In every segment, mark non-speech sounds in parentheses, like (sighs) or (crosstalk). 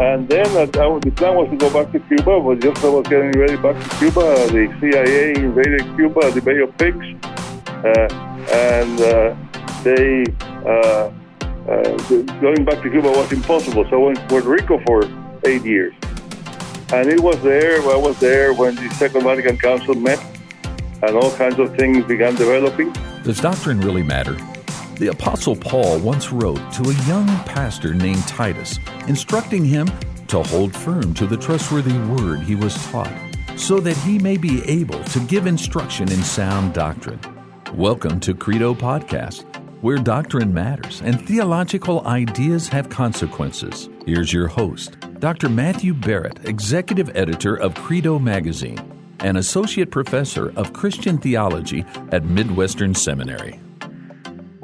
And then the plan was to go back to Cuba, but just I was getting ready back to Cuba, the CIA invaded Cuba, the Bay of Pigs, uh, and uh, they uh, uh, going back to Cuba was impossible. So I went to Puerto Rico for eight years, and it was there. I was there when the Second Vatican Council met, and all kinds of things began developing. Does doctrine really matter? The Apostle Paul once wrote to a young pastor named Titus, instructing him to hold firm to the trustworthy word he was taught, so that he may be able to give instruction in sound doctrine. Welcome to Credo Podcast, where doctrine matters and theological ideas have consequences. Here's your host, Dr. Matthew Barrett, Executive Editor of Credo Magazine and Associate Professor of Christian Theology at Midwestern Seminary.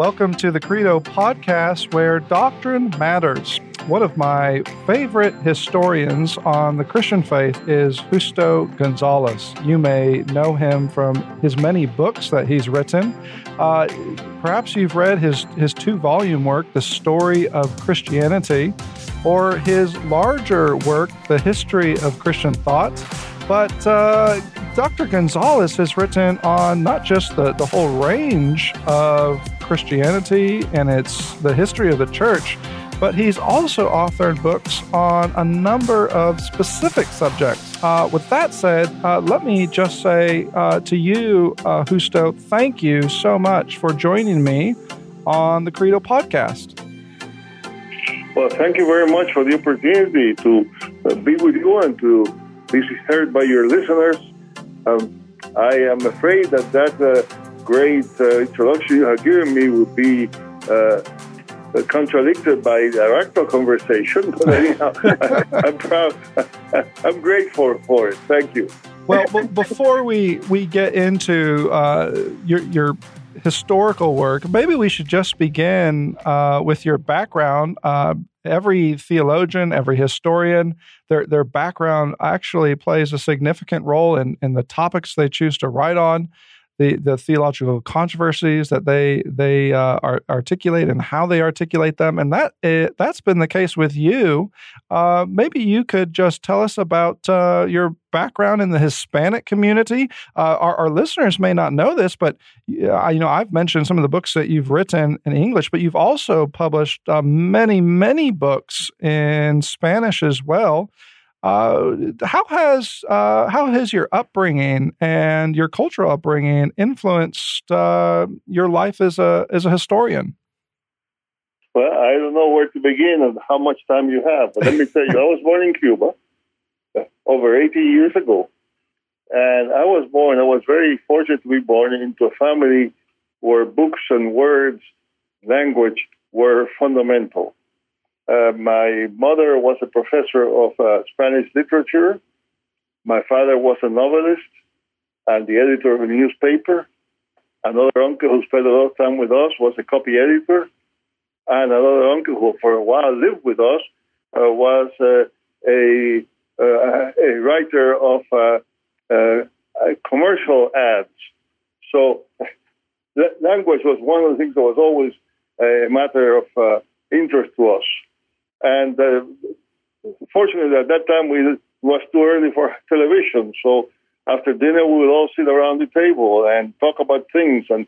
Welcome to the Credo podcast where doctrine matters. One of my favorite historians on the Christian faith is Justo Gonzalez. You may know him from his many books that he's written. Uh, perhaps you've read his, his two volume work, The Story of Christianity, or his larger work, The History of Christian Thought. But uh, Dr. Gonzalez has written on not just the, the whole range of Christianity and its the history of the church, but he's also authored books on a number of specific subjects. Uh, with that said, uh, let me just say uh, to you, uh, Justo, thank you so much for joining me on the Credo podcast. Well, thank you very much for the opportunity to uh, be with you and to be heard by your listeners. Um, I am afraid that that uh, great uh, introduction you have given me would be uh, contradicted by the actual conversation. But anyhow, (laughs) (laughs) I, am proud. (laughs) I'm grateful for it. Thank you. Well, before we we get into uh, your your historical work, maybe we should just begin uh, with your background. Uh, every theologian, every historian, their their background actually plays a significant role in in the topics they choose to write on the, the theological controversies that they they uh, are, articulate and how they articulate them, and that it, eh, that's been the case with you. Uh, maybe you could just tell us about uh, your background in the Hispanic community. Uh, our, our, listeners may not know this, but you know I've mentioned some of the books that you've written in English, but you've also published uh, many many books in Spanish as well. Uh, how has uh, how has your upbringing and your cultural upbringing influenced uh, your life as a as a historian? Well, I don't know where to begin and how much time you have, but let me tell you, I was born in Cuba uh, over 80 years ago, and I was born. I was very fortunate to be born into a family where books and words, language were fundamental. Uh, my mother was a professor of uh, Spanish literature. My father was a novelist and the editor of a newspaper. Another uncle who spent a lot of time with us was a copy editor. And another uncle who, for a while, lived with us uh, was uh, a, uh, a writer of commercial ads. So, (laughs) language was one of the things that was always a matter of interest to us. And uh, fortunately, at that time, we, it was too early for television. So after dinner, we would all sit around the table and talk about things. And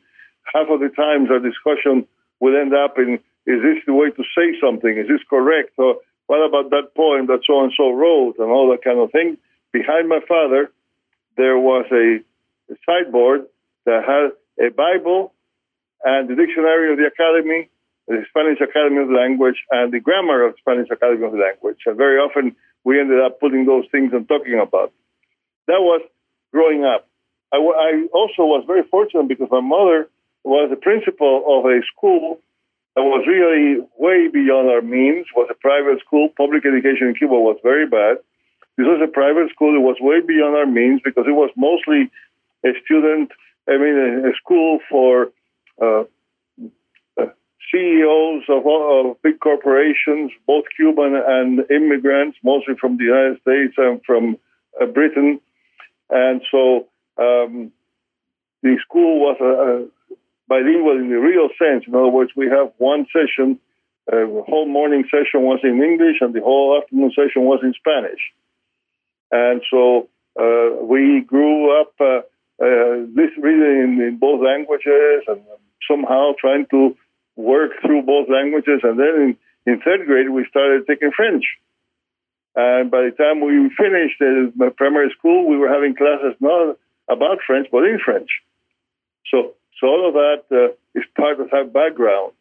half of the times, our discussion would end up in is this the way to say something? Is this correct? Or what about that poem that so and so wrote? And all that kind of thing. Behind my father, there was a, a sideboard that had a Bible and the dictionary of the academy the Spanish Academy of Language and the grammar of Spanish Academy of Language. And very often we ended up putting those things and talking about. That was growing up. I, I also was very fortunate because my mother was the principal of a school that was really way beyond our means, was a private school. Public education in Cuba was very bad. This was a private school. It was way beyond our means because it was mostly a student, I mean, a, a school for uh, CEOs of, of big corporations, both Cuban and immigrants, mostly from the United States and from uh, Britain. And so um, the school was a, a bilingual in the real sense. In other words, we have one session uh, whole morning session was in English and the whole afternoon session was in Spanish. And so uh, we grew up uh, uh, reading in, in, both languages and somehow trying to work through both languages. And then in, in third grade, we started taking French. And by the time we finished uh, primary school, we were having classes not about French, but in French. So, so all of that uh, is part of that background.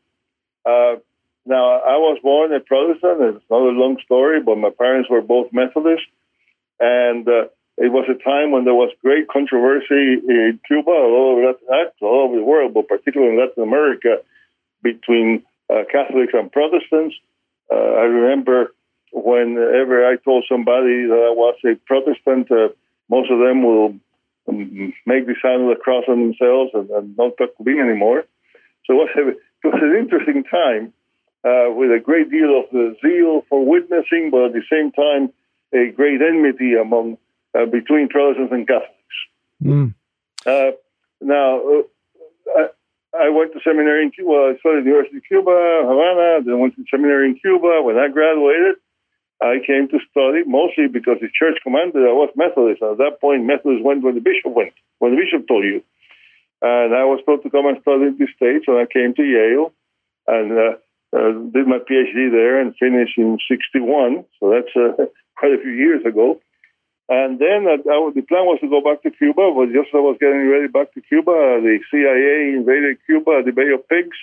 Uh, now, I was born a Protestant. It's not a long story, but my parents were both Methodist. And uh, it was a time when there was great controversy in Cuba, all over, that, all over the world, but particularly in Latin America, between uh, Catholics and Protestants. Uh, I remember whenever I told somebody that I was a Protestant, uh, most of them will um, make the sign of the cross on themselves and, and not talk to me anymore. So it was, a, it was an interesting time uh, with a great deal of uh, zeal for witnessing, but at the same time, a great enmity among uh, between Protestants and Catholics. Mm. now, uh, I, went to seminary in Cuba. I studied at the University of Cuba, Havana. Then went to seminary in Cuba. When I graduated, I came to study mostly because the church commanded I was Methodist. At that point, Methodist went where the bishop went, where the bishop told you. And I was told to come and study in the States, and I came to Yale and uh, uh, did my PhD there and finished in 61. So that's uh, (laughs) quite a few years ago. And then uh, the plan was to go back to Cuba, but just as I was getting ready back to Cuba, the CIA invaded Cuba the Bay of Pigs.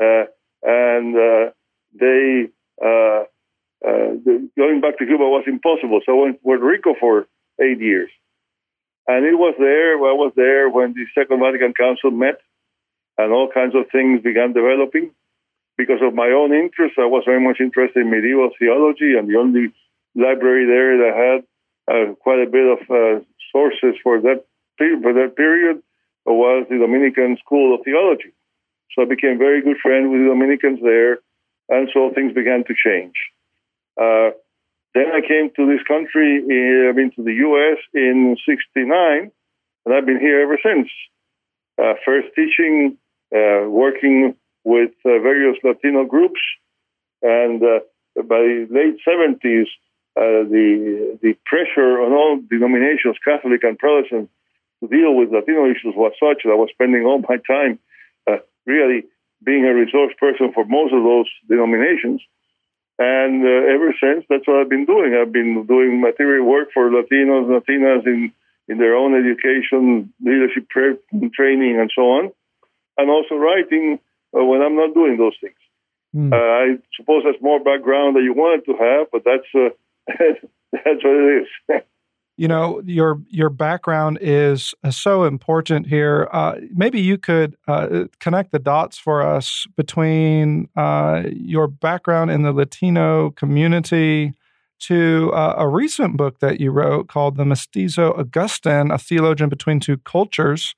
Uh, and uh, they uh, the, going back to Cuba was impossible. So I went to Puerto Rico for eight years. And it was there, I was there when the Second Vatican Council met and all kinds of things began developing. Because of my own interest, I was very much interested in medieval theology, and the only library there that had uh, quite a bit of uh, sources for that for that period was the Dominican School of Theology. So I became very good friend with the Dominicans there, and so things began to change. Uh, then I came to this country, uh, I've been to the U.S. in 69, and I've been here ever since. Uh, first teaching, uh, working with uh, various Latino groups, and by late 70s, the, the pressure on all denominations, Catholic and Protestant, to deal with Latino issues was such that I was spending all my time really being a resource person for most of those denominations. And uh, ever since, that's what I've been doing. I've been doing material work for Latinos, Latinas in, in their own education, leadership training, and so on. And also writing uh, when I'm not doing those things. Mm. Uh, I suppose that's more background that you wanted to have, but that's uh, (laughs) that's what it is. (laughs) you know your your background is uh, so important here. Uh, maybe you could uh, connect the dots for us between uh, your background in the Latino community to uh, a recent book that you wrote called "The Mestizo Augustine: A Theologian Between Two Cultures."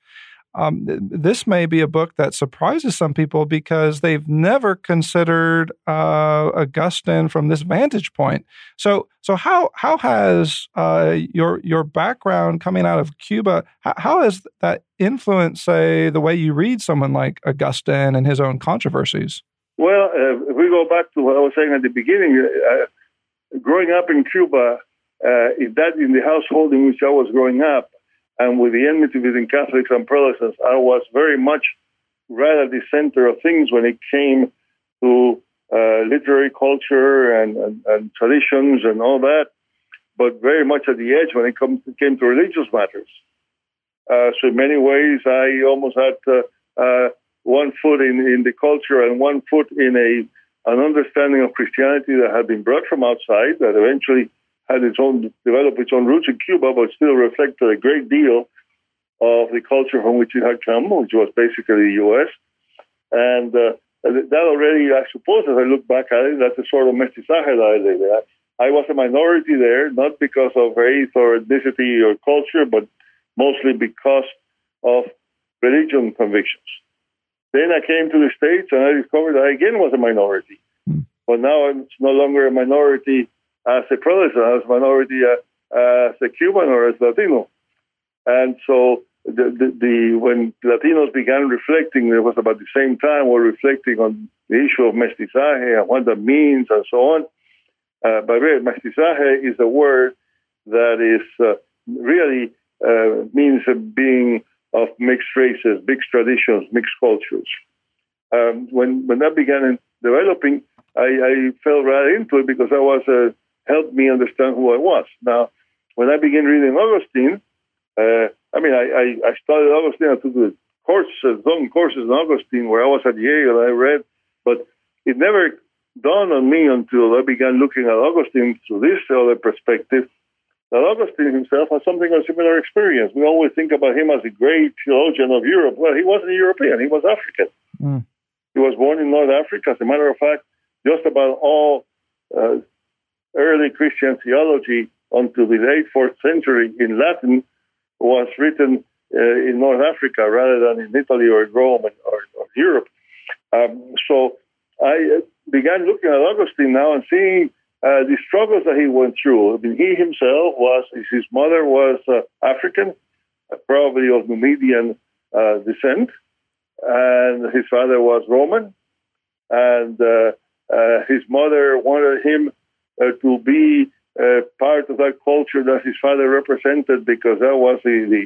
Um, this may be a book that surprises some people because they've never considered uh, Augustine from this vantage point. So, so how how has uh, your your background coming out of Cuba? How, how has that influenced, say, the way you read someone like Augustine and his own controversies? Well, uh, if we go back to what I was saying at the beginning, uh, growing up in Cuba, uh, that in the household in which I was growing up, and with the enmity between Catholics and Protestants, I was very much right at the center of things when it came to uh, literary culture and, and, and, traditions and all that, but very much at the edge when it come, came to religious matters. Uh, so in many ways, I almost had uh, uh, one foot in, in the culture and one foot in a an understanding of Christianity that had been brought from outside that eventually had its own developed its own roots in Cuba, but still reflected a great deal of the culture from which it had come, which was basically the U.S. And uh, that already, I suppose, as I look back at it, that's a sort of mestizaje that I. I was a minority there, not because of race or ethnicity or culture, but mostly because of religion convictions. Then I came to the States and I discovered I again was a minority. Mm. But now I'm no longer a minority as a Protestant, as a minority, uh, as a Cuban or as Latino. And so the, the, the, when Latinos began reflecting, it was about the same time, we were reflecting on the issue of mestizaje and what that means and so on. Uh, but really, mestizaje is a word that is uh, really uh, means a being of mixed races, mixed traditions, mixed cultures. Um, when when that began developing, I, I, fell right into it because I was uh, helped me understand who I was. Now, when I began reading Augustine, uh, I mean, I, I, I studied Augustine. I took the courses, long courses in Augustine where I was at Yale. I read, but it never dawned on me until I began looking at Augustine through this other perspective that Augustine himself had something of a similar experience. We always think about him as a great theologian of Europe. Well, he wasn't European, he was African. Mm. He was born in North Africa. As a matter of fact, just about all uh, early Christian theology until the late fourth century in Latin was written uh, in North Africa rather than in Italy or Rome or, or Europe. Um, so I uh, began looking at Augustine now and seeing uh, the struggles that he went through. I mean, he himself was, his mother was uh, African, uh, probably of Numidian uh, descent, and his father was Roman, and his mother wanted him to be part of that culture that his father represented because that was the, the,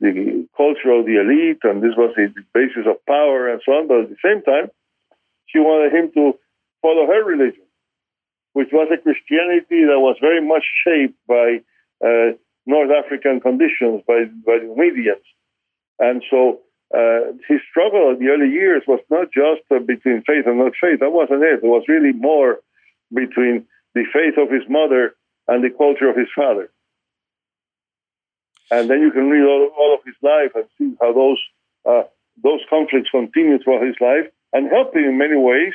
the culture of the elite, and this was the basis of power and so on. But at the same time, she wanted him to follow her religion which was a Christianity that was very much shaped by uh, North African conditions, by, by the Numidians. And so uh, his struggle in the early years was not just uh, between faith and not faith. That wasn't it. It was really more between the faith of his mother and the culture of his father. And then you can read all, all of his life and see how those uh, those conflicts continue throughout his life and help him in many ways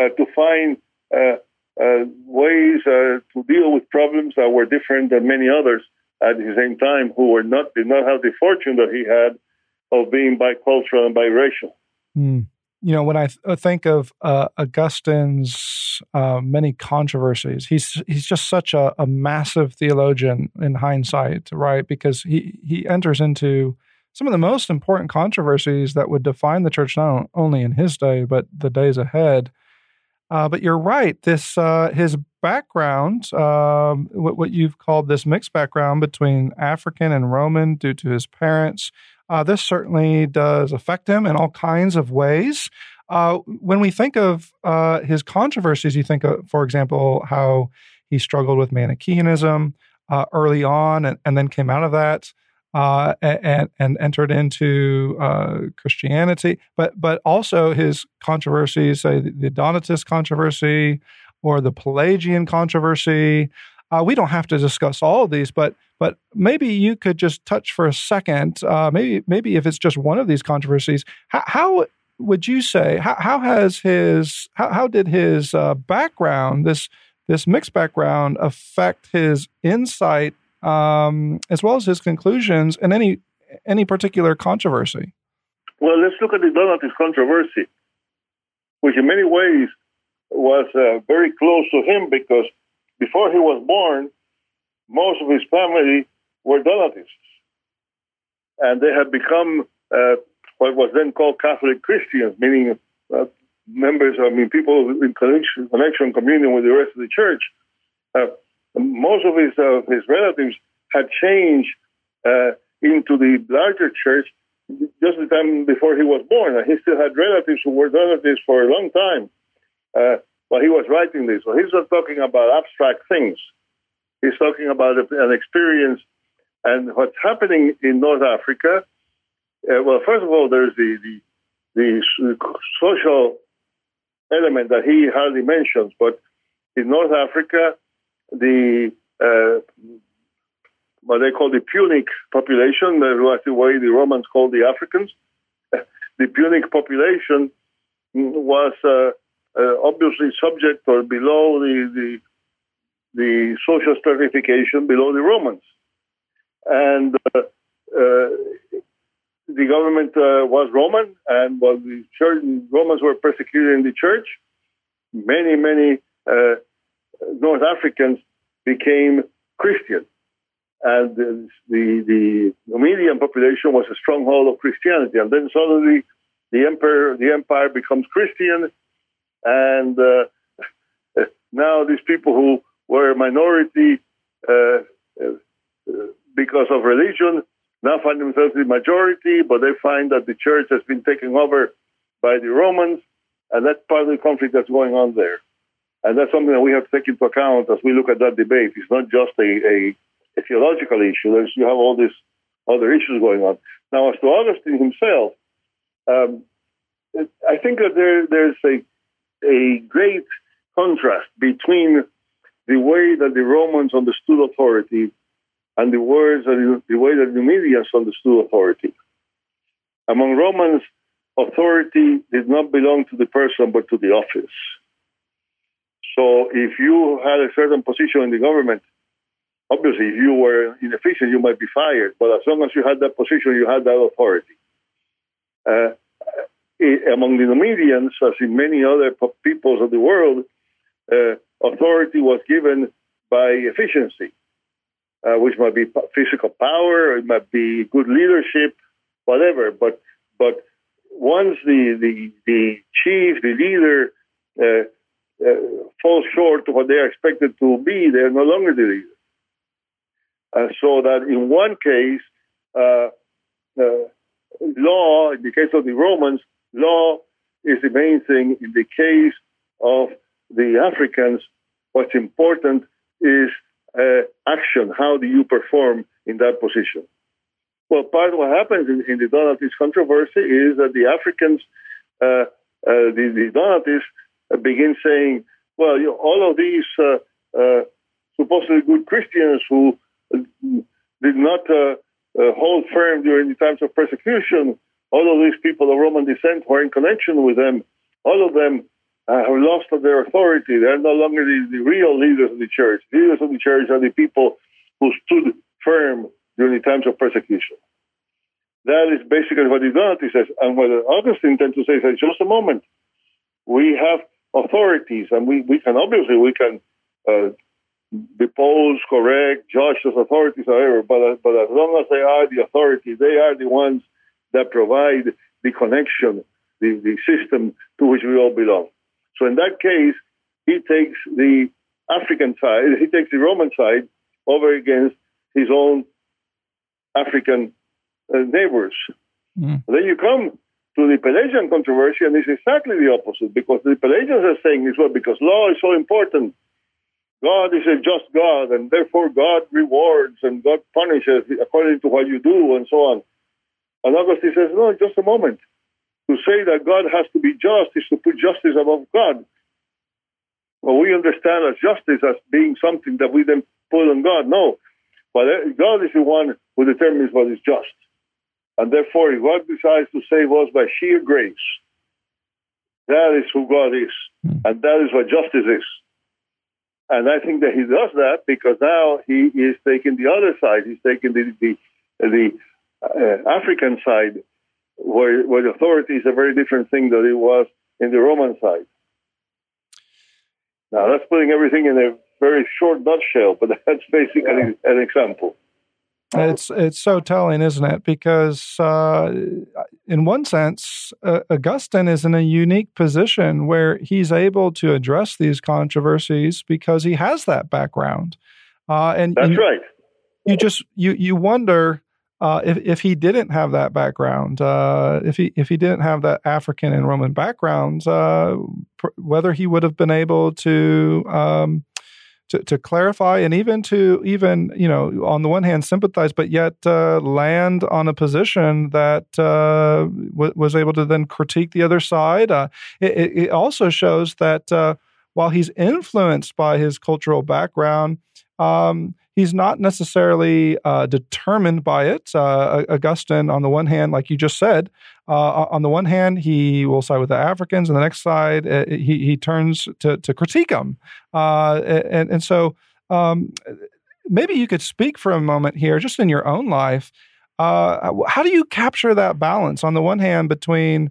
uh, to find uh, uh, ways uh, to deal with problems that were different than many others at the same time who were not did not have the fortune that he had of being bicultural and biracial. Mm. You know, when I th- uh, think of uh, Augustine's uh, many controversies, he's he's just such a, a, massive theologian in hindsight, right? Because he he enters into some of the most important controversies that would define the church not only in his day but the days ahead. Uh, but you're right. This uh, his background, um, what, what, you've called this mixed background between African and Roman, due to his parents, uh, this certainly does affect him in all kinds of ways. Uh, when we think of uh, his controversies, you think, of, for example, how he struggled with Manichaeanism uh, early on, and, and then came out of that uh, and, and entered into uh, Christianity, but but also his controversies, say the Donatist controversy or the Pelagian controversy. Uh, we don't have to discuss all of these, but but maybe you could just touch for a second. Uh, maybe maybe if it's just one of these controversies, how, how would you say how, how has his how, how did his uh, background this this mixed background affect his insight um, as well as his conclusions and any any particular controversy. Well, let's look at the Donatist controversy, which in many ways was uh, very close to him because before he was born, most of his family were Donatists. And they had become uh, what was then called Catholic Christians, meaning uh, members, I mean, people in connection, connection, communion with the rest of the church. Uh, most of his uh, his relatives had changed uh, into the larger church just the time before he was born. And he still had relatives who were Donatists for a long time while he was writing this. So he's not talking about abstract things. He's talking about an experience and what's happening in North Africa. Uh, well, first of all, there's the, the the social element that he hardly mentions, but in North Africa, the uh, what they call the Punic population, that was the way the Romans called the Africans. (laughs) the Punic population was uh, uh, obviously subject or below the, the, the social stratification below the Romans, and uh, uh the government uh, was Roman, and while the church, Romans were persecuted in the church, many many North Africans became Christian. And the, the, the Numidian population was a stronghold of Christianity. And then suddenly the emperor, the empire becomes Christian, and uh, (laughs) now these people who were a minority uh, uh, because of religion now find themselves in the majority, but they find that the church has been taken over by the Romans, and that's part of the conflict that's going on there. And that's something that we have to take into account as we look at that debate. It's not just a, a, a theological issue. There's, you have all these other issues going on. Now, as to Augustine himself, um, I think that there, there's a, a great contrast between the way that the Romans understood authority and the words and the way that the Numidians understood authority. Among Romans, authority did not belong to the person but to the office. So if you had a certain position in the government, obviously if you were inefficient, you might be fired. But as long as you had that position, you had that authority. Uh, among the Numidians, as in many other peoples of the world, uh, authority was given by efficiency, uh, which might be physical power, it might be good leadership, whatever. But but once the the, the chief, the leader, uh, uh, fall short of what they are expected to be, they're no longer the leader. And so that in one case, uh, uh, law, in the case of the Romans, law is the main thing. In the case of the Africans, what's important is uh, action. How do you perform in that position? Well, part of what happens in, in the Donatist controversy is that the Africans, uh, uh, the, the Donatists, begin saying, well, you know, all of these uh, uh, supposedly good Christians who uh, did not hold firm during the times of persecution, all of these people of Roman descent who are in connection with them, all of them uh, have lost their authority. They're no longer the, the, real leaders of the church. The Leaders of the church are the people who stood firm during the times of persecution. That is basically what Donatus says. And what Augustine tends to say is, just a moment, we have authorities, and we, we can obviously we can uh, depose, correct, judge those authorities, however. But but as long as they are the authority, they are the ones that provide the connection, the, the system to which we all belong. So in that case, he takes the African side, he takes the Roman side over against his own African uh, neighbors. Mm. Then you come to the Pelagian controversy, and it's exactly the opposite because the Pelagians are saying this well because law is so important. God is a just God, and therefore God rewards and God punishes according to what you do, and so on. And Augustine says, no, just a moment. To say that God has to be just is to put justice above God. Well, we understand as justice as being something that we then put on God. No, but God is the one who determines what is just. And therefore, if God decides to save us by sheer grace, that is who God is. Hmm. And that is what justice is. And I think that he does that because now he is taking the other side. He's taking the, the, the African side, where, where the authority is a very different thing than it was in the Roman side. Now, that's putting everything in a very short nutshell, but (laughs) that's basically yeah. an example. It's it's so telling, isn't it? Because uh, in one sense, uh, Augustine is in a unique position where he's able to address these controversies because he has that background. Uh, and that's right. You just you you wonder uh, if if he didn't have that background, uh, if he if he didn't have that African and Roman background, uh, pr- whether he would have been able to. Um, to, to clarify and even to even you know on the one hand sympathize but yet uh, land on a position that uh, w- was able to then critique the other side uh, it, it, also shows that while he's influenced by his cultural background um, he's not necessarily uh, determined by it. Uh, Augustine, on the one hand, like you just said, uh, on the one hand, he will side with the Africans, and the next side, uh, he he turns to to critique them, uh, and and so um, maybe you could speak for a moment here, just in your own life. Uh, how do you capture that balance on the one hand between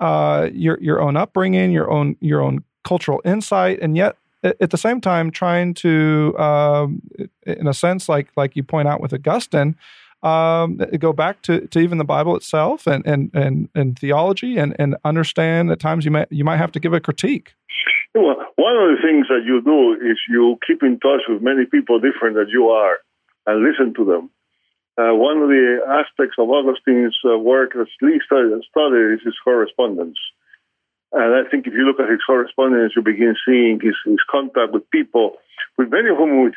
your your own upbringing, your own your own cultural insight, and yet at the same time trying to um, in a sense like like you point out with augustine um, go back to, to even the Bible itself and and and, and theology and, and understand at times you might you might have to give a critique. Well, one of the things that you do is you keep in touch with many people different than you are and listen to them. Uh, one of the aspects of Augustine's uh, work that's least studied is his correspondence. And I think if you look at his correspondence, you begin seeing his, his contact with people, with many of whom with,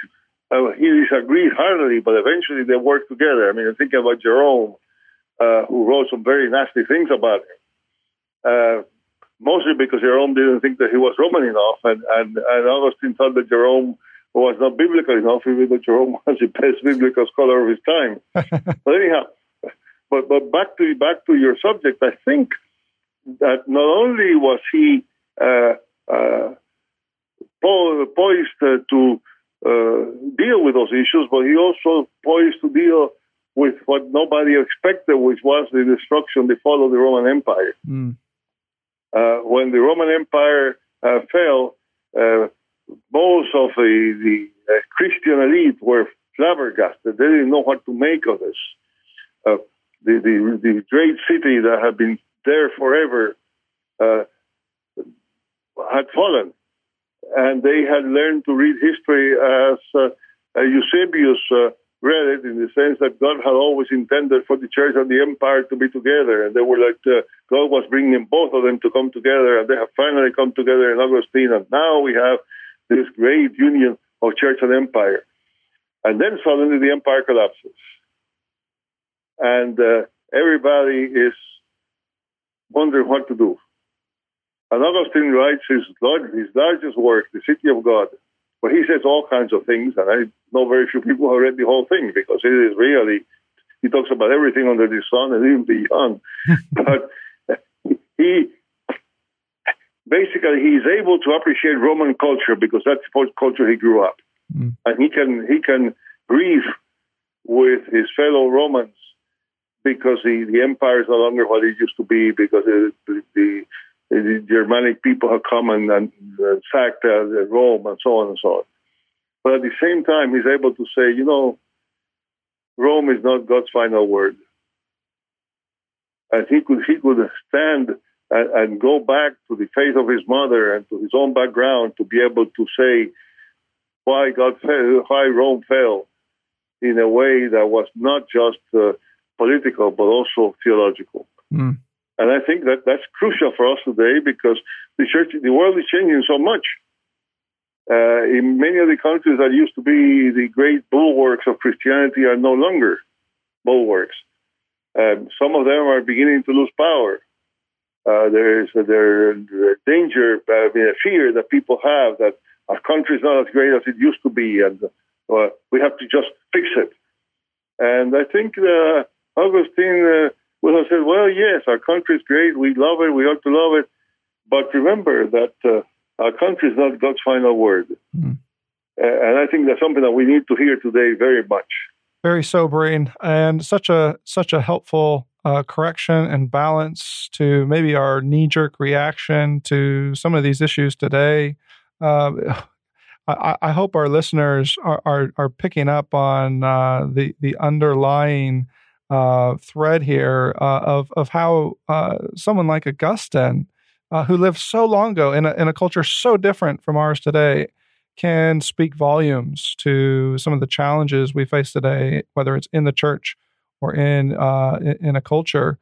uh, he disagreed heartily, but eventually they worked together. I mean, I'm thinking about Jerome, uh, who wrote some very nasty things about him. Uh, mostly because Jerome didn't think that he was Roman enough, and, and, and Augustine thought that Jerome was not biblical enough, even though Jerome (laughs) was the best biblical scholar of his time. (laughs) but anyhow, but but back to back to your subject, I think that not only was he uh, uh, poised to uh, deal with those issues, but he also poised to deal with what nobody expected, which was the destruction, the fall of the Roman Empire. Mm. Uh, when the Roman Empire uh, fell, uh, most of the, the uh, Christian elite were flabbergasted. They didn't know what to make of this. Uh, the, the, the great city that had been there forever had fallen. And they had learned to read history as Eusebius read it in the sense that God had always intended for the church and the empire to be together. And they were like, uh, God was bringing both of them to come together, and they have finally come together in Augustine. And now we have this great union of church and empire. And then suddenly the empire collapses. And uh, everybody is wondering what to do. And Augustine writes his, his largest work, The City of God, but he says all kinds of things, and I know very few people who have read the whole thing because it is really, he talks about everything under the sun and even beyond. (laughs) but he basically he's able to appreciate Roman culture because that's the culture he grew up, mm. and he can he can grieve with his fellow Romans because the, the empire is no longer what it used to be because the, the the Germanic people have come and, and sacked uh, Rome and so on and so on. But at the same time, he's able to say, you know, Rome is not God's final word. And he could he could stand and, and go back to the faith of his mother and to his own background to be able to say why God fell, why Rome fell in a way that was not just uh, political but also theological. Mm. And I think that that's crucial for us today because the church, the world is changing so much. Uh, in many of the countries that used to be the great bulwarks of Christianity are no longer bulwarks. Um, some of them are beginning to lose power. Uh, there is a, there, danger, uh, a fear that people have that our country is not as great as it used to be, and uh, we have to just fix it. And I think uh, Augustine uh, well, I said, well, yes, our country is great. We love it. We ought to love it. But remember that uh, our country is not God's final word. Mm. And I think that's something that we need to hear today very much. Very sobering and such a such a helpful uh, correction and balance to maybe our knee jerk reaction to some of these issues today. (sighs) Uh, I, I, hope our listeners are, are, are picking up on uh, the the underlying uh, thread here uh, of of how uh, someone like Augustine, uh, who lived so long ago in a, in a culture so different from ours today, can speak volumes to some of the challenges we face today, whether it's in the church or in uh, in a culture.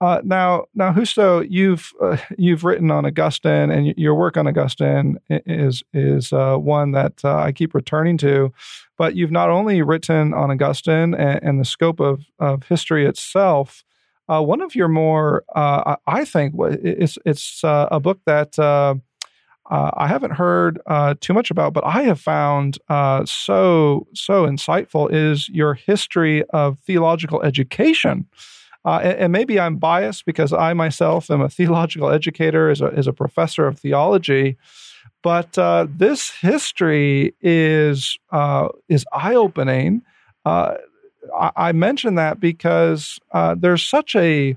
Uh, now, now, Justo, you've uh, you've written on Augustine, and your work on Augustine is is uh, one that uh, I keep returning to. But you've not only written on Augustine and, and the scope of of history itself. Uh, one of your more, I think, it's it's a book that I haven't heard too much about, but I have found so so insightful. Is your history of theological education? Uh, and, and, maybe I'm biased because I myself am a theological educator, as a, as a professor of theology. But uh, this history is uh, is eye opening. Uh, I, I mention that because uh, there's such a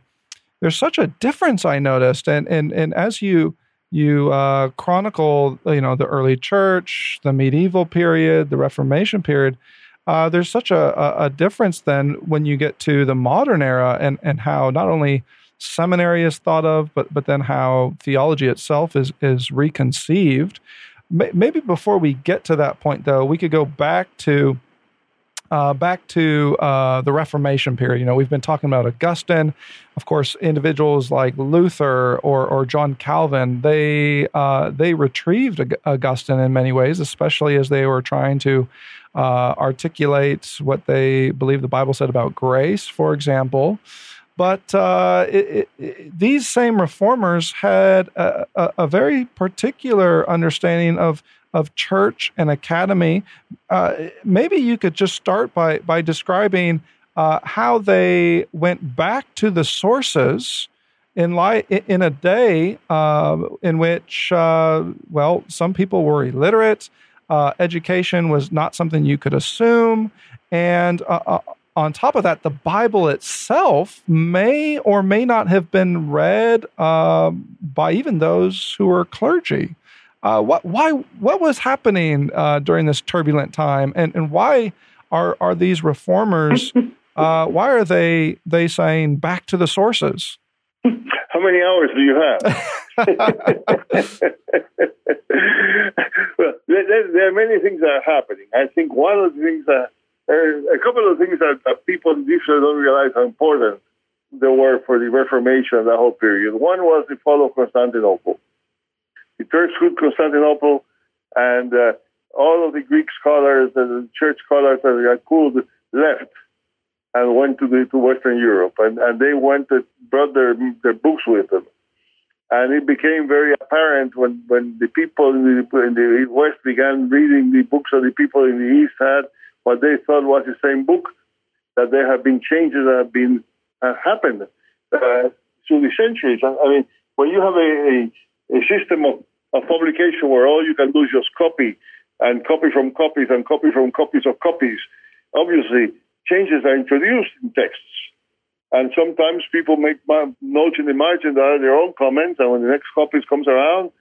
there's such a difference I noticed, and and and as you you uh, chronicle, you know, the early church, the medieval period, the Reformation period. Uh, there's such a, a, difference then when you get to the modern era and, and how not only seminary is thought of, but, but then how theology itself is, is reconceived. Maybe before we get to that point, though, we could go back to uh, back to uh, the Reformation period. You know, we've been talking about Augustine, of course, individuals like Luther or, or John Calvin. They uh, they retrieved Augustine in many ways, especially as they were trying to uh, articulate what they believe the Bible said about grace, for example. But uh, it, it, these same reformers had a, a, a, very particular understanding of of church and academy. Uh, maybe you could just start by by describing uh, how they went back to the sources in light in a day uh, in which, uh, well, some people were illiterate. Uh, education was not something you could assume, and uh, on top of that, the Bible itself may or may not have been read by even those who were clergy. Uh, what why what was happening uh, during this turbulent time, and and why are are these reformers? (laughs) Uh, why are they they saying back to the sources? How many hours do you have? (laughs) (laughs) well, there, there, are many things that are happening. I think one of the things that a couple of things that, that people Israel don't realize how important they were for the Reformation, and that whole period. One was the fall of Constantinople the Turks took Constantinople, and uh, all of the Greek scholars and church scholars that could left and went to the to Western Europe, and, and they went to, brought their their books with them, and it became very apparent when when the people in the, in the West began reading the books of the people in the East had what they thought was the same book, that there have been changes that have been have happened uh, through the centuries. I, I mean, when you have a, a a system of, of publication where all you can do is just copy and copy from copies and copy from copies of copies. Obviously, changes are introduced in texts. And sometimes people make notes in the margin that are their own comments, and when the next copy comes around,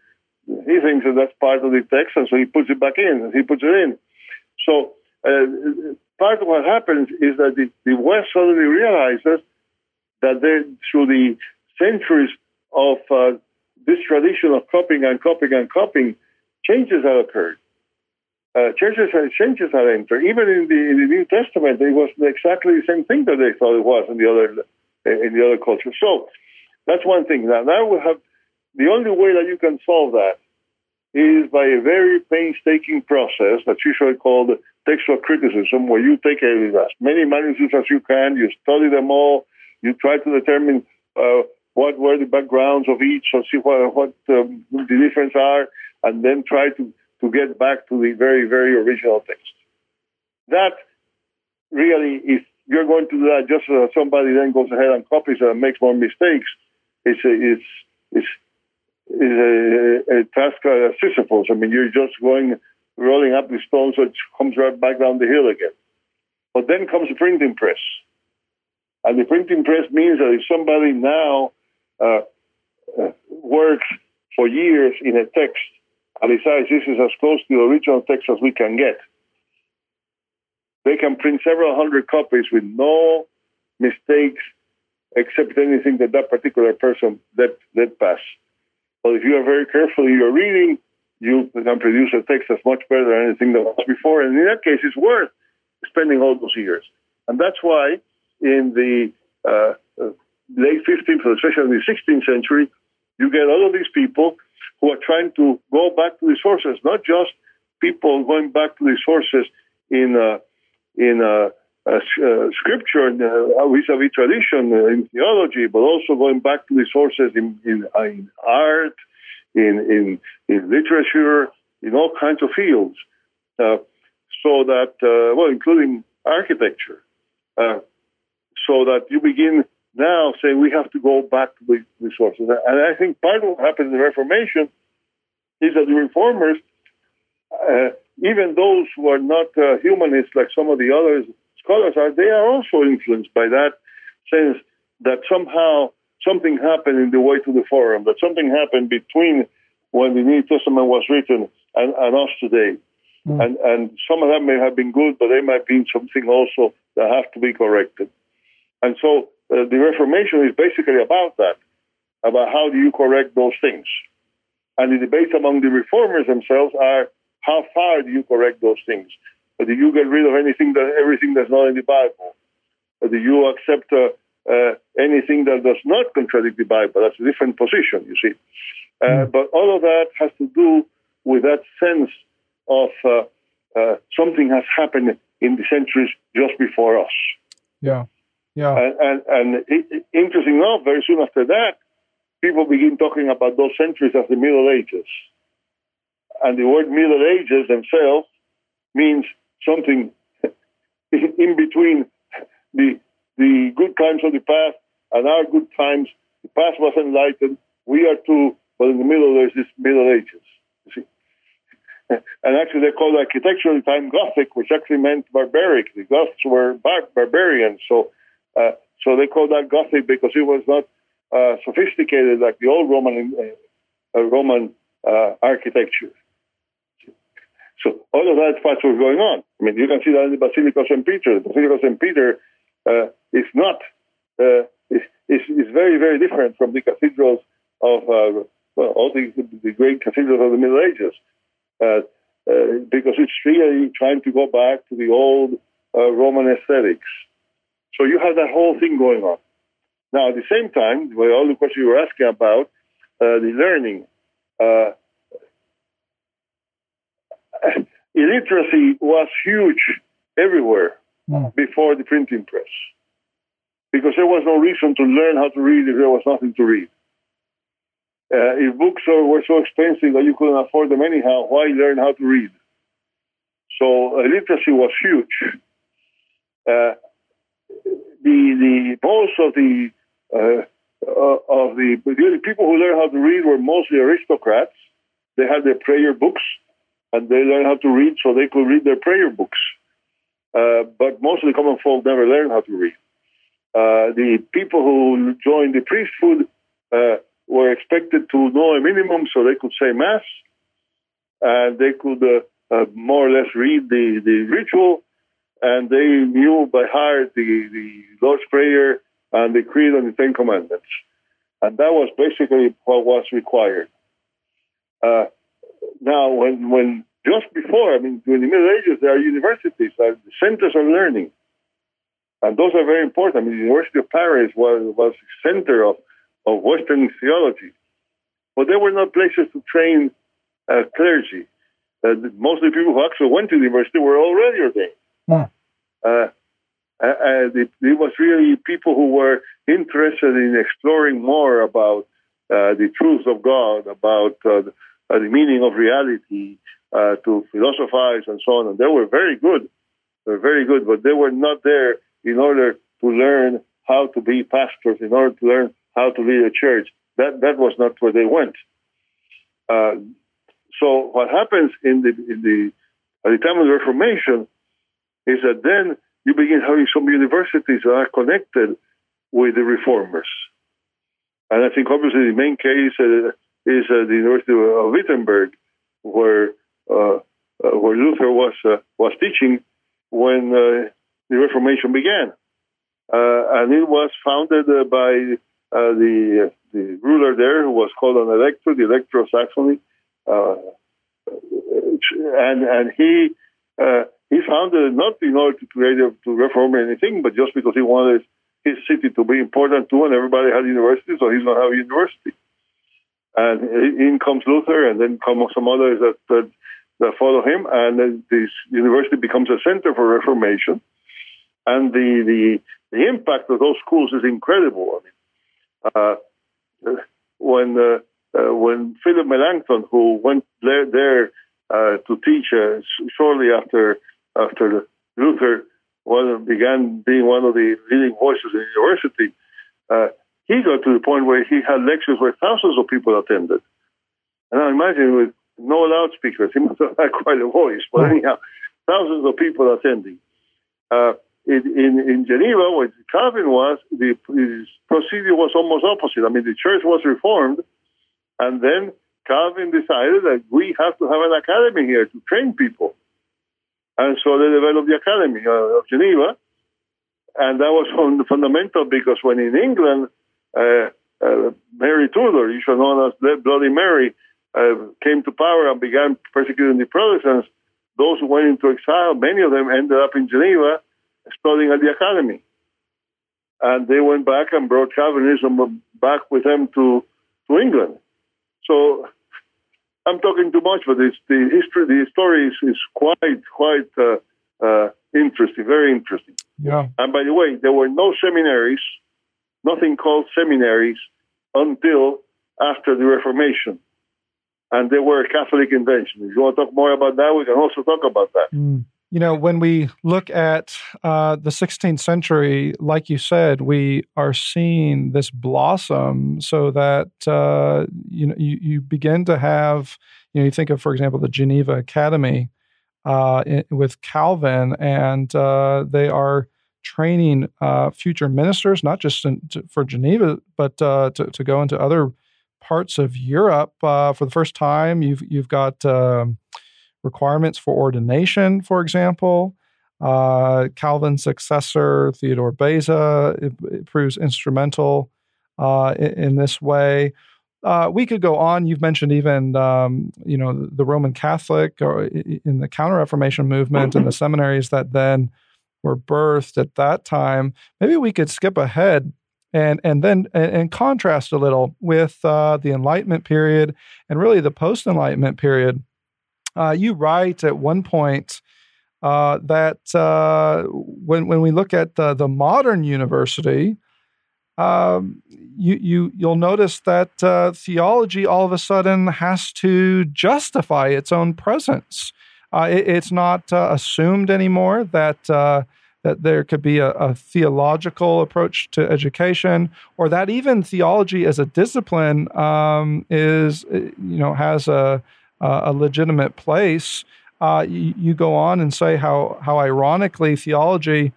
he thinks that that's part of the text, and so he puts it back in, and he puts it in. So uh, part of what happens is that the, the West suddenly realizes that they, through the centuries of uh, this tradition of copying and copying and copying, changes have occurred. Uh, changes, changes are entered. Even in the, in the New Testament, it was exactly the same thing that they thought it was in the other in the other culture. So that's one thing. Now, now we have the only way that you can solve that is by a very painstaking process that's usually called textual criticism, where you take as many manuscripts as you can, you study them all, you try to determine uh, what were the backgrounds of each, or see what, what um, the difference are, and then try to, to get back to the very, very original text. That really, if you're going to do that just so somebody then goes ahead and copies and makes more mistakes, it's a, it's, it's, it's a, a task of Sisyphus. I mean, you're just going, rolling up the stone so it comes right back down the hill again. But then comes the printing press. And the printing press means that if somebody now uh, works for years in a text and decides this is as close to the original text as we can get. They can print several hundred copies with no mistakes except anything that that particular person let, let pass. But if you are very careful in your reading, you can produce a text that's much better than anything that was before. And in that case, it's worth spending all those years. And that's why in the uh, late 15th, especially in the 16th century, you get all of these people who are trying to go back to the sources, not just people going back to the sources in uh, in uh, uh, uh scripture, uh, vis-a-vis tradition, uh, in theology, but also going back to the sources in, in, in art, in, in, in literature, in all kinds of fields. so that, well, including architecture. so that you begin now say we have to go back to the resources. And I think part of what happened in the Reformation is that the reformers, uh, even those who are not uh, humanists like some of the other scholars are, they are also influenced by that sense that somehow something happened in the way to the forum, that something happened between when the New Testament was written and, and us today. Mm. And, and some of that may have been good, but they might be something also that have to be corrected. And so uh, the Reformation is basically about that, about how do you correct those things. And the debates among the reformers themselves are how far do you correct those things? Or do you get rid of anything that everything that's not in the Bible? Or do you accept uh, uh, anything that does not contradict the Bible? That's a different position, you see. Uh, hmm. but all of that has to do with that sense of uh, uh, something has happened in the centuries just before us. Yeah, yeah. And, and, and interesting enough, very soon after that, people begin talking about those centuries as the Middle Ages. And the word Middle Ages themselves means something (laughs) in between the the good times of the past and our good times. The past was enlightened. We are too, but in the middle there's this Middle Ages. You see? (laughs) and actually they called the time Gothic, which actually meant barbaric. The Goths were bar- barbarians, so uh, so they called that Gothic because it was not uh, sophisticated like the old Roman uh, Roman uh, architecture. So all of that what was going on. I mean, you can see that in the Basilica of St. Peter. The Basilica of St. Peter uh, is not uh, is, is, is very very different from the cathedrals of well, all the, the great cathedrals of the Middle Ages. Uh, uh, because it's really trying to go back to the old uh, Roman aesthetics. So you have that whole thing going on. Now, at the same time, with all the questions you were asking about the learning, illiteracy was huge everywhere mm. before the printing press because there was no reason to learn how to read if there was nothing to read. Uh, if books are, were so expensive that you couldn't afford them anyhow, why learn how to read? So uh, literacy was huge. Uh, the the most of the uh, uh, of the, the people who learned how to read were mostly aristocrats. They had their prayer books, and they learned how to read so they could read their prayer books. Uh, but most of the common folk never learned how to read. the people who joined the priesthood were expected to know a minimum so they could say mass and they could uh, uh, more or less read the, the ritual and they knew by heart the, the Lord's Prayer and the Creed and the Ten Commandments. And that was basically what was required. Uh, now, when, when just before, I mean, during the Middle Ages, there are universities, there are centers of learning. And those are very important. I mean, the University of Paris was, was the center of of Western theology. But there were not places to train uh, clergy. Uh, most of the people who actually went to the university were already ordained. Yeah. Uh, and it, it, was really people who were interested in exploring more about uh, the truth of God, about uh, the, uh, meaning of reality, to philosophize and so on. And they were very good. They were very good, but they were not there in order to learn how to be pastors, in order to learn how to lead a church. That that was not where they went. Uh, so what happens in the in the at the time of the Reformation is that then you begin having some universities that are connected with the reformers, and I think obviously the main case uh, is uh, the University of Wittenberg, where uh, uh, where Luther was uh, was teaching when the Reformation began, and it was founded by uh, the the ruler there, who was called an elector, the elector of Saxony, uh, and and he uh, he founded it not in order to create a, to reform anything, but just because he wanted his city to be important too, and everybody had university, so he's going to have a university. And in comes Luther, and then come some others that, that, that follow him, and then this university becomes a center for Reformation. And the, the the impact of those schools is incredible. I mean, uh, when uh, uh, when Philip Melanchthon, who went there, there uh, to teach shortly after after Luther was, began being one of the leading voices in the university, he got to the point where he had lectures where thousands of people attended. And I imagine with no loudspeakers, he must have had (laughs) quite a voice. But anyhow, thousands of people attending. Uh, in, in, in Geneva, where Calvin was, the procedure was almost opposite. I mean, the church was reformed, and then Calvin decided that we have to have an academy here to train people. And so they developed the Academy of Geneva. And that was (laughs) fundamental because when in England, uh, uh, Mary Tudor, usually known as Bloody Mary, uh, came to power and began persecuting the Protestants, those who went into exile, many of them ended up in Geneva studying at the Academy. And they went back and brought Calvinism back with them to, to England. So I'm talking too much, but it's the history, the story is, is quite, quite uh, uh, interesting, very interesting. Yeah. And by the way, there were no seminaries, nothing called seminaries until after the Reformation. And they were a Catholic invention. If you want to talk more about that, we can also talk about that. Mm. You know, when we look at uh, the 16th century, like you said, we are seeing this blossom so that, uh, you know, you, you begin to have, you know, you think of, for example, the Geneva Academy uh, in, with Calvin, and uh, they are training uh, future ministers, not just in, to, for Geneva, but uh, to, to go into other parts of Europe. for the first time, you've, you've got. Um, requirements for ordination, for example. Uh, Calvin's successor, Theodore Beza, it, it proves instrumental uh, in, in, this way. Uh, we could go on. You've mentioned even, um, you know, the Roman Catholic or in the Counter Reformation movement and the seminaries that then were birthed at that time. Maybe we could skip ahead and and then and, contrast a little with uh, the Enlightenment period and really the post Enlightenment period uh, you write at one point uh, that uh, when when we look at the, the modern university, um, you you you'll notice that uh, theology all of a sudden has to justify its own presence. Uh, it, it's not uh, assumed anymore that that there could be a, a, theological approach to education, or that even theology as a discipline um, is you know has a uh, a legitimate place, uh, you, you, go on and say how how ironically theology,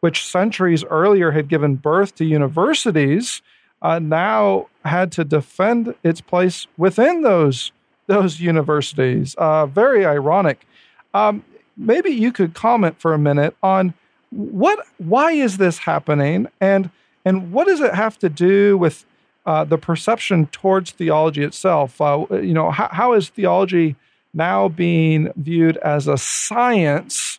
which centuries earlier had given birth to universities, uh, now had to defend its place within those those universities. Uh, very ironic. Um, maybe you could comment for a minute on what why is this happening and and what does it have to do with uh, the perception towards theology itself. Uh, you know, how, how is theology now being viewed as a science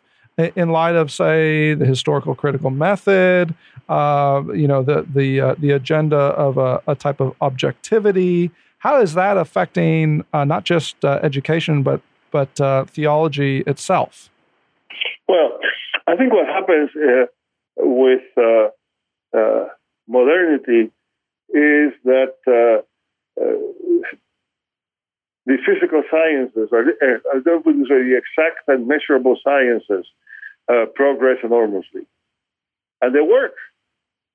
in light of, say, the historical critical method? Uh, you know, the the uh, the agenda of a, a, type of objectivity. How is that affecting uh, not just education but but theology itself? Well, I think what happens with modernity is that uh, uh, the physical sciences, or uh, the exact and measurable sciences, uh, progress enormously, and they work.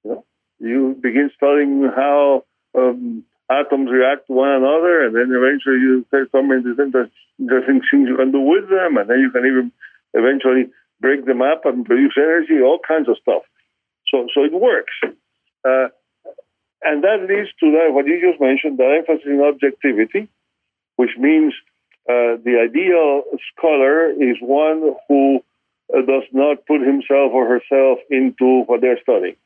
You, know? you begin studying how um, atoms react to one another, and then eventually you start some interesting things you can do with them, and then you can even eventually break them up and produce energy, all kinds of stuff. So, so it works. Uh, and that leads to what you just mentioned, the emphasis on objectivity, which means uh, the ideal scholar is one who uh, does not put himself or herself into what they're studying.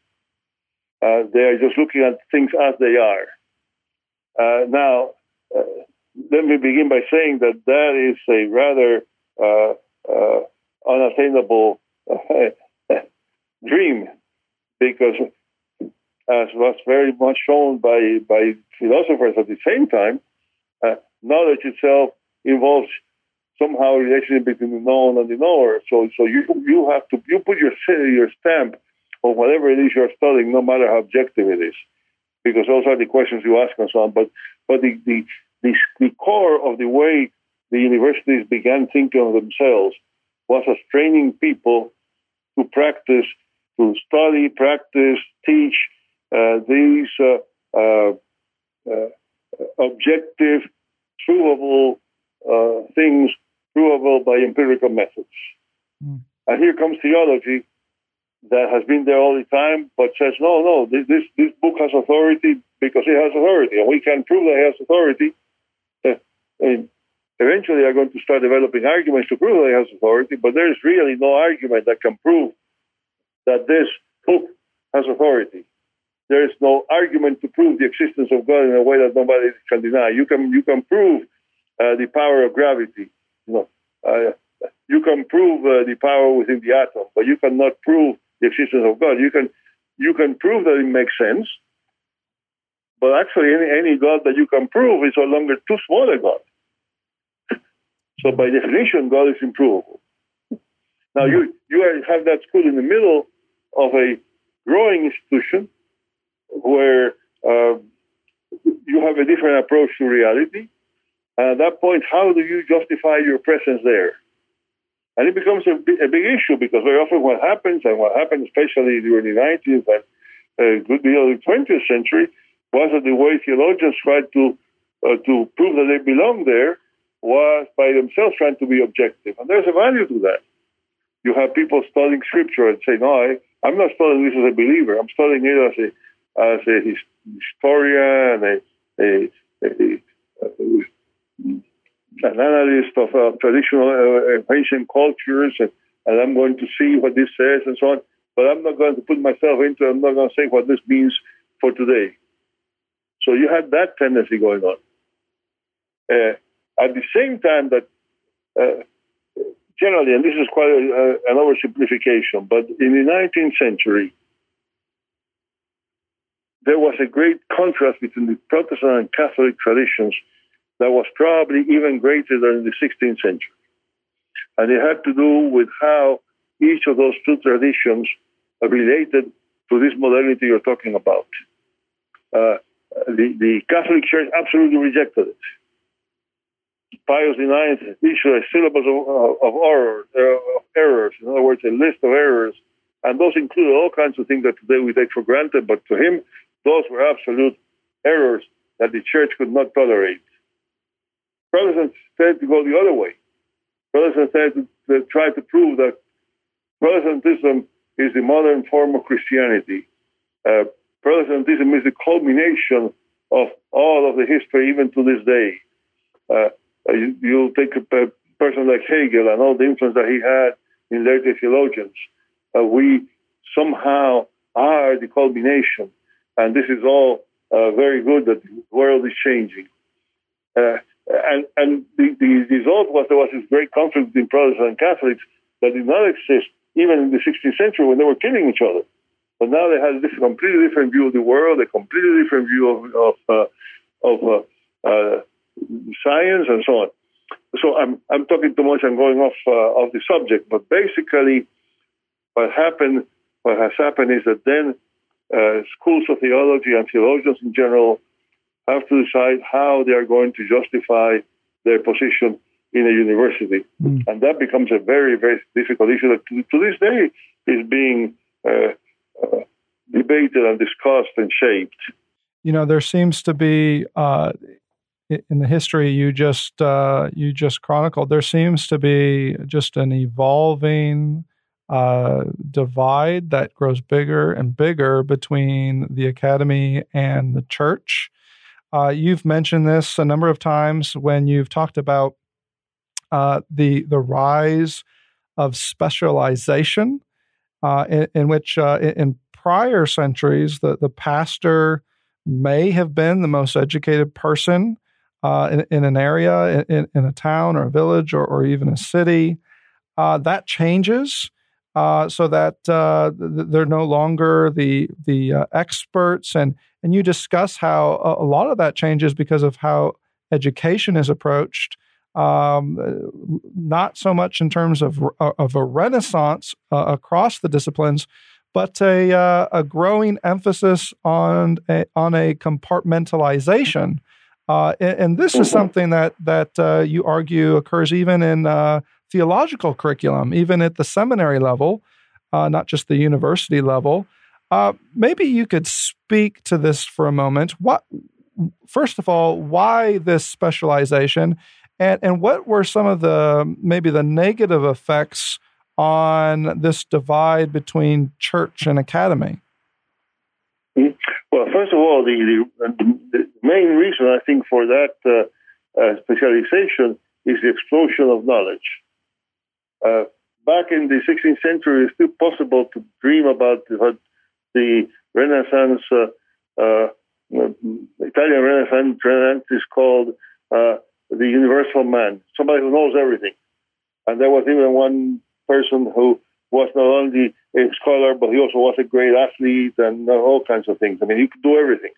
Uh, they are just looking at things as they are. Uh, now, uh, let me begin by saying that that is a rather uh, unattainable (laughs) dream because as was very much shown by, by philosophers at the same time, uh, knowledge itself involves somehow a relationship between the known and the knower. So, so you you have to you put your your stamp on whatever it is you're studying, no matter how objective it is, because those are the questions you ask and so on. But but the the the, the core of the way the universities began thinking of themselves was as training people to practice, to study, practice, teach, uh, these uh, uh, objective, provable things, provable by empirical methods. Mm. And here comes theology that has been there all the time, but says, no, no, this, this, this book has authority because it has authority, and we can prove that it has authority. And eventually are going to start developing arguments to prove that it has authority, but there's really no argument that can prove that this book has authority. There is no argument to prove the existence of God in a way that nobody can deny. You can you can prove uh, the power of gravity. You know, uh, you can prove uh, the power within the atom, but you cannot prove the existence of God. You can you can prove that it makes sense, but actually, any, any God that you can prove is no longer too small a God. (laughs) So by definition, God is improvable. Now you you have that school in the middle of a growing institution where uh, you have a different approach to reality. And at that point, how do you justify your presence there? And it becomes a, a big issue because very often what happens, and what happened especially during the 19th and a good deal of the 20th century, was that the way theologians tried to uh, to prove that they belong there was by themselves trying to be objective. And there's a value to that. You have people studying scripture and say, no, I, I'm not studying this as a believer. I'm studying it as a, as a historian, a, a, a, a an analyst of uh, traditional uh, ancient cultures, and, and, I'm going to see what this says and so on. But I'm not going to put myself into. I'm not going to say what this means for today. So you had that tendency going on. Uh, at the same time that uh, generally, and this is quite a, an oversimplification, but in the 19th century, there was a great contrast between the Protestant and Catholic traditions that was probably even greater than in the 16th century. And it had to do with how each of those two traditions related to this modernity you're talking about. Uh, the, the Catholic Church absolutely rejected it. Pius IX issued a syllabus of, of, uh, of errors, in other words, a list of errors, and those included all kinds of things that today we take for granted, but to him, those were absolute errors that the church could not tolerate. Protestants tend to go the other way. Protestants tend to, try to prove that Protestantism is the modern form of Christianity. Uh, Protestantism is the culmination of all of the history, even to this day. Uh, you, you take a, a, person like Hegel and all the influence that he had in later theologians. Uh, we somehow are the culmination, and this is all uh, very good that the world is changing. Uh, and and the, the result was there was this great conflict between Protestants and Catholics that did not exist even in the 16th century when they were killing each other. But now they have this completely different view of the world, a completely different view of of, uh, of uh, uh, science and so on. So I'm I'm talking too much. I'm going off uh, of the subject, but basically, what happened, what has happened is that then uh, schools of theology and theologians in general have to decide how they are going to justify their position in a university, mm. and that becomes a very very difficult issue that to, to this day is being uh, uh, debated and discussed and shaped. You know, there seems to be uh, in the history you just uh, you just chronicled, there seems to be just an evolving uh, divide that grows bigger and bigger between the academy and the church. Uh, you've mentioned this a number of times when you've talked about uh, the the rise of specialization, uh, in, in, which uh, in prior centuries the the pastor may have been the most educated person uh, in, in, an area, in, in, a town or a village or, or even a city. That changes uh, so that uh, they're no longer the the uh, experts, and and you discuss how a, a, lot of that changes because of how education is approached. Um, not so much in terms of of a renaissance uh, across the disciplines, but a a growing emphasis on a, on a compartmentalization uh, and, and, this is mm-hmm. something that that uh, you argue occurs even in uh, theological curriculum, even at the seminary level, uh, not just the university level. Uh, maybe you could speak to this for a moment. What, first of all, why this specialization, and and what were some of the maybe the negative effects on this divide between church and academy? Mm-hmm. Well, first of all, the, the, the main reason I think for that uh, uh, specialization is the explosion of knowledge. Uh, back in the 16th century, it's still possible to dream about the Renaissance, uh, uh, Italian Renaissance is called uh, the universal man, somebody who knows everything. And there was even one person who was not only a scholar, but he also was a great athlete and all kinds of things. I mean, he could do everything.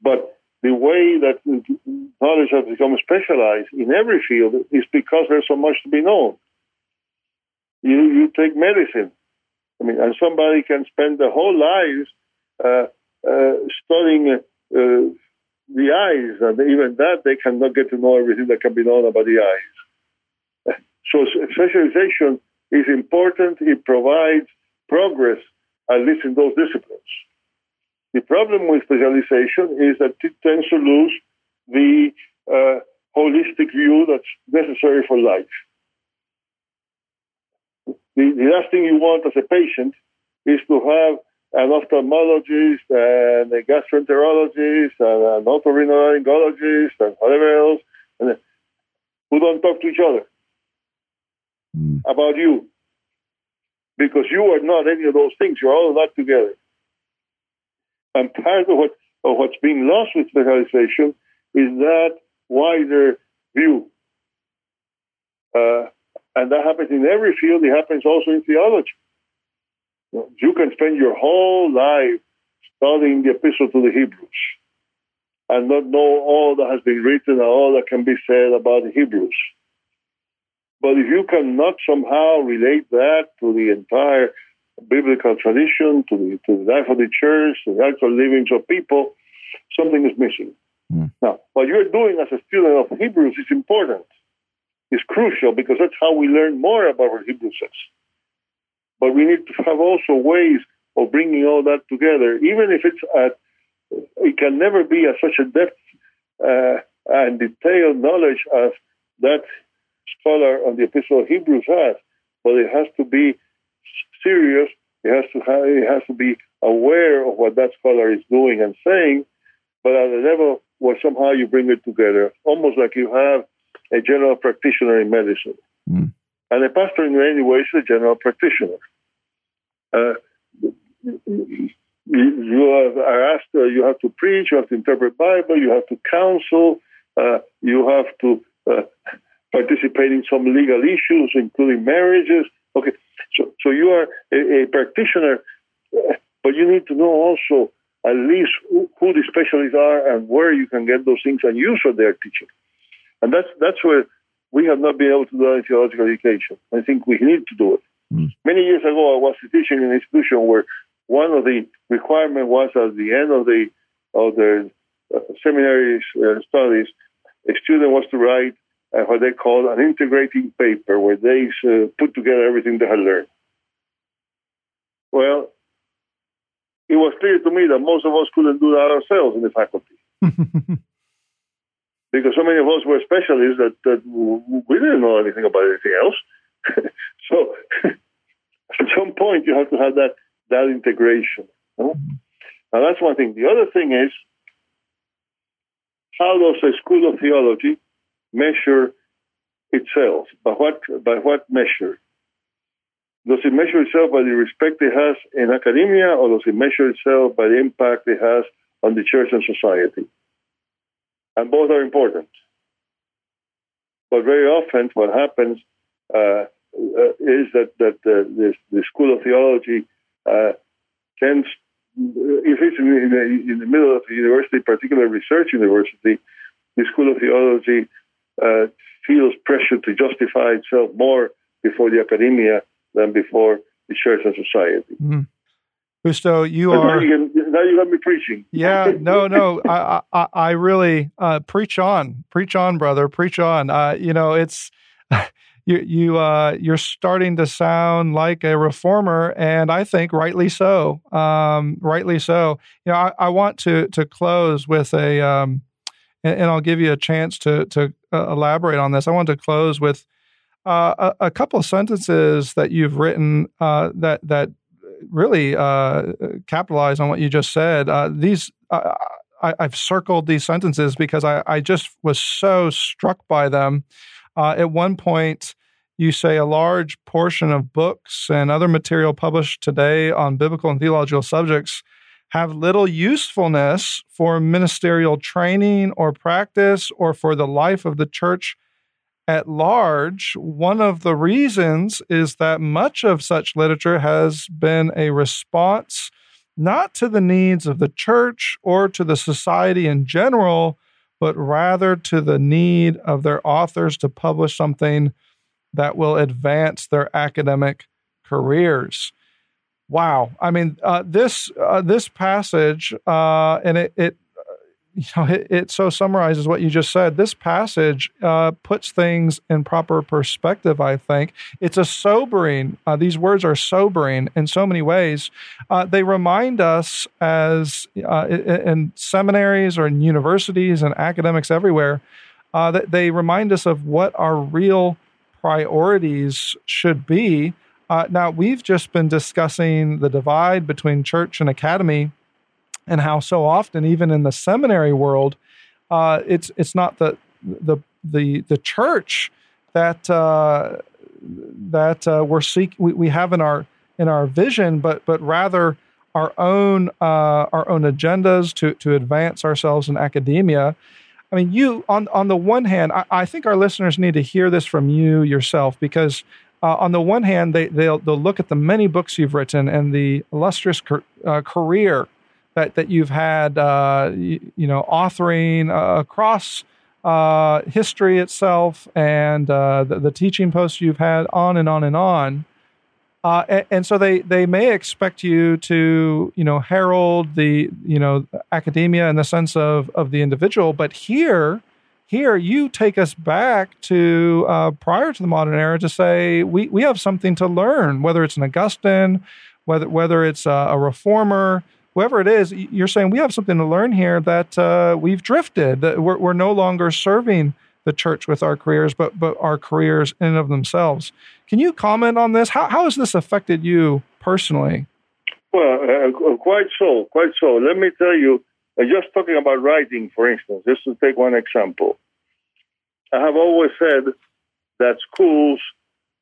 But the way that knowledge has become specialized in every field is because there's so much to be known. You you take medicine, I mean, and somebody can spend their whole lives uh, uh, studying uh, the eyes, and even that they cannot get to know everything that can be known about the eyes. So specialization is important. It provides progress, at least in those disciplines. The problem with specialization is that it tends to lose the uh, holistic view that's necessary for life. The, the last thing you want as a patient is to have an ophthalmologist and a gastroenterologist and an otorhinolaryngologist and whatever else and who don't talk to each other mm. about you because you are not any of those things. You're all that together. And part of what of what's being lost with specialization is that wider view. Uh, and that happens in every field. It happens also in theology. You can spend your whole life studying the epistle to the Hebrews and not know all that has been written and all that can be said about the Hebrews. But if you cannot somehow relate that to the entire biblical tradition, to the, to the life of the church, to the actual livings of people, something is missing. Mm. Now, what you're doing as a student of Hebrews is important. It's crucial because that's how we learn more about what Hebrews says. But we need to have also ways of bringing all that together, even if it's at, it can never be at such a depth uh, and detailed knowledge as that scholar on the Epistle of Hebrews has, but it has to be serious. It has to have, it has to be aware of what that scholar is doing and saying, but at a level where somehow you bring it together, almost like you have a general practitioner in medicine. Mm. And a pastor, in many ways, is a general practitioner. Uh, you are asked, uh, you have to preach, you have to interpret Bible, you have to counsel, uh, you have to uh, participate in some legal issues, including marriages. Okay, so so you are a, a practitioner, but you need to know also at least who, who the specialists are and where you can get those things and use what they're teaching. And that's that's where we have not been able to do in theological education. I think we need to do it. Mm. Many years ago, I was teaching in an institution where one of the requirements was at the end of the of the uh, seminary uh, studies, a student was to write uh, what they call an integrating paper, where they uh, put together everything they had learned. Well, it was clear to me that most of us couldn't do that ourselves in the faculty. (laughs) because so many of us were specialists that, that we didn't know anything about anything else. (laughs) so (laughs) at some point you have to have that that integration. Now that's one thing. The other thing is how does a school of theology measure itself? By what by what measure? Does it measure itself by the respect it has in academia, or does it measure itself by the impact it has on the church and society? And both are important. But very often, what happens uh, uh, is that that uh, the, the School of Theology uh, tends, if it's in, the, in the middle of the university, particular research university, the School of Theology uh, feels pressure to justify itself more before the academia than before the church and society. Mm. Justo, you are now you, got me preaching. Yeah, no, no, I, I, I really uh, preach on, preach on, brother, preach on. Uh, you know, it's (laughs) you, you, uh, you're starting to sound like a reformer, and I think rightly so. Um, rightly so. You know, I, I want to to close with a. Um, and, and I'll give you a chance to to uh, elaborate on this. I want to close with uh, a, a, couple of sentences that you've written uh, that that really uh, capitalize on what you just said. Uh, these uh, I, have circled these sentences because I, I, just was so struck by them. Uh, at one point, you say a large portion of books and other material published today on biblical and theological subjects have little usefulness for ministerial training or practice or for the life of the church at large. One of the reasons is that much of such literature has been a response not to the needs of the church or to the society in general, but rather to the need of their authors to publish something that will advance their academic careers. Wow, I mean uh, this uh, this passage, uh, and it, it you know, it, it, so summarizes what you just said. This passage uh, puts things in proper perspective, I think. It's a sobering, uh, these words are sobering in so many ways. Uh, they remind us, as uh, in seminaries or in universities and academics everywhere, uh, that they remind us of what our real priorities should be. Uh, now, we've just been discussing the divide between church and academy and how so often, even in the seminary world, uh, it's it's not the the the the church that uh, that uh, we're seek we, we have in our in our vision, but but rather our own uh, our own agendas to to advance ourselves in academia. I mean, you on on the one hand, I, I think our listeners need to hear this from you yourself because uh, on the one hand, they they'll they'll look at the many books you've written and the illustrious uh, career that that you've had, uh, you, you, know, authoring uh, across uh, history itself and uh, the, the, teaching posts you've had, on and on and on. Uh, and, and, so they, they may expect you to you know herald the you know academia in the sense of of the individual, but here here you take us back to uh, prior to the modern era to say we, we have something to learn, whether it's an Augustine, whether whether it's a, a reformer, whoever it is, you're saying we have something to learn here that uh, we've drifted, that we're, we're no longer serving the church with our careers, but but our careers in and of themselves. Can you comment on this? How how has this affected you personally? Well, uh, quite so, quite so. Let me tell you, uh, just talking about writing, for instance, just to take one example. I have always said that schools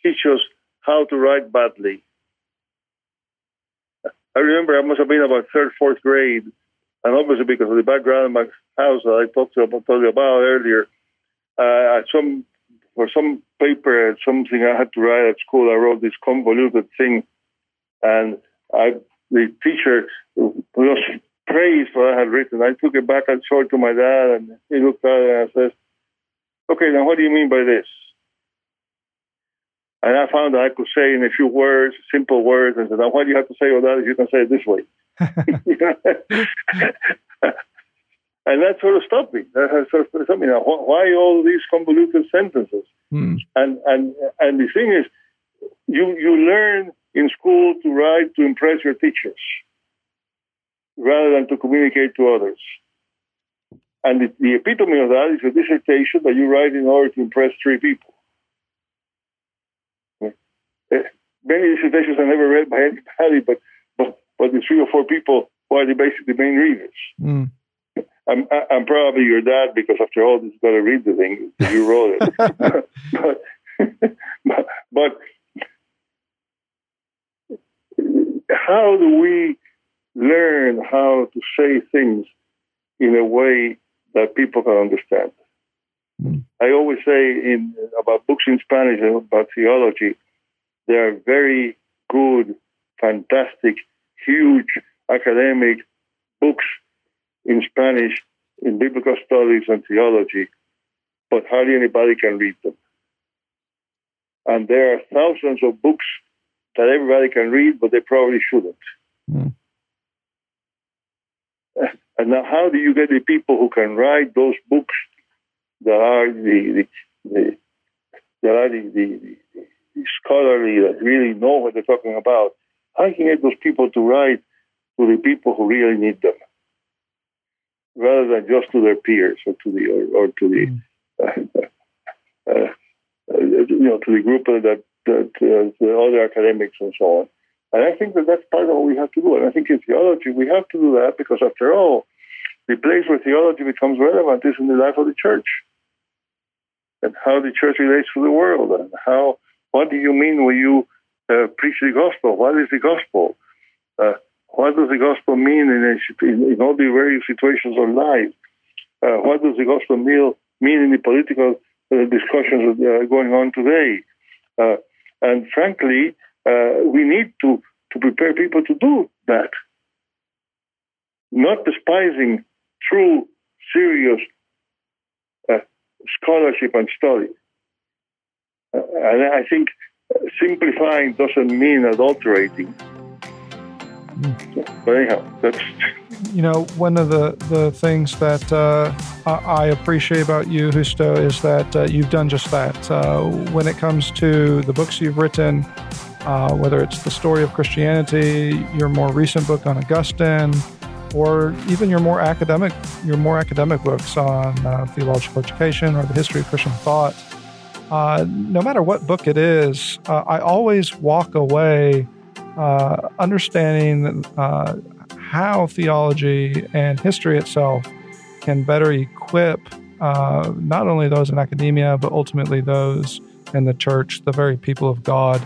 teach us how to write badly. I remember I must have been about third, fourth grade, and obviously because of the background of my house that I talked to told you about earlier, uh, some for some paper, something I had to write at school, I wrote this convoluted thing, and I the teacher was praised what I had written. I took it back and showed it to my dad, and he looked at it and says, "Okay, now what do you mean by this?" And I found that I could say in a few words, simple words, and said, now why do you have to say all that if you can say it this way? (laughs) (laughs) and that sort of stopped me. That sort of stopped me. Now, why all these convoluted sentences? Mm. And and and the thing is, you you learn in school to write to impress your teachers rather than to communicate to others. And the, the epitome of that is a dissertation that you write in order to impress three people. Many dissertations are never read by anybody, but but but the three or four people who are the basic the main readers. Mm. I'm I'm probably your dad because after all, this got to read the thing you wrote it. (laughs) but, but but how do we learn how to say things in a way that people can understand? Mm. I always say in about books in Spanish about theology they are very good, fantastic, huge academic books in Spanish in biblical studies and theology, but hardly anybody can read them. And there are thousands of books that everybody can read, but they probably shouldn't. Mm. (laughs) And now, how do you get the people who can write those books that are the, the, the that are the, the, scholarly that really know what they're talking about, how can get those people to write to the people who really need them, rather than just to their peers or to the or, or to the mm. (laughs) uh, uh, you know to the group that that uh, the other academics and so on. And I think that that's part of what we have to do. And I think in theology we have to do that because after all, the place where theology becomes relevant is in the life of the church. and how the church relates to the world, and how what do you mean when you uh, preach the gospel? What is the gospel? Uh, what does the gospel mean in, a, in, in, all the various situations of life? Uh, what does the gospel mean, mean in the political uh, discussions are going on today? Uh, and frankly, we need to, to prepare people to do that, not despising true, serious scholarship and study. And I think simplifying doesn't mean adulterating. But anyhow, that's. You know, one of the, the things that uh, I appreciate about you, Justo, is that uh, you've done just that. Uh, when it comes to the books you've written, uh, whether it's the story of Christianity, your more recent book on Augustine, or even your more academic your more academic books on uh, theological education or the history of Christian thought. Uh, no matter what book it is, uh, I always walk away uh, understanding uh, how theology and history itself can better equip uh, not only those in academia, but ultimately those in the church, the very people of God.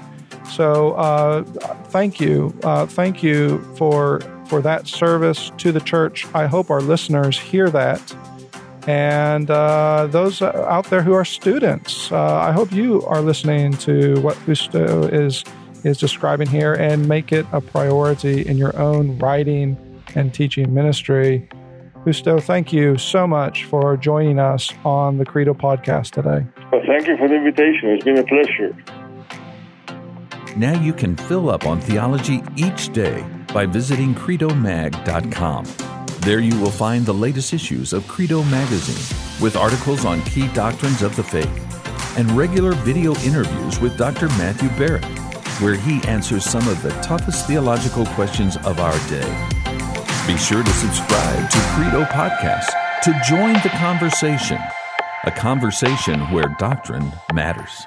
So, uh, thank you. Thank you for, for that service to the church. I hope our listeners hear that. And uh, those out there who are students, I hope you are listening to what Justo is is describing here and make it a priority in your own writing and teaching ministry. Justo, thank you so much for joining us on the Credo podcast today. Well, thank you for the invitation. It's been a pleasure. Now you can fill up on theology each day by visiting credomag.com. There you will find the latest issues of Credo magazine with articles on key doctrines of the faith and regular video interviews with Dr. Matthew Barrett where he answers some of the toughest theological questions of our day. Be sure to subscribe to Credo Podcast to join the conversation, a conversation where doctrine matters.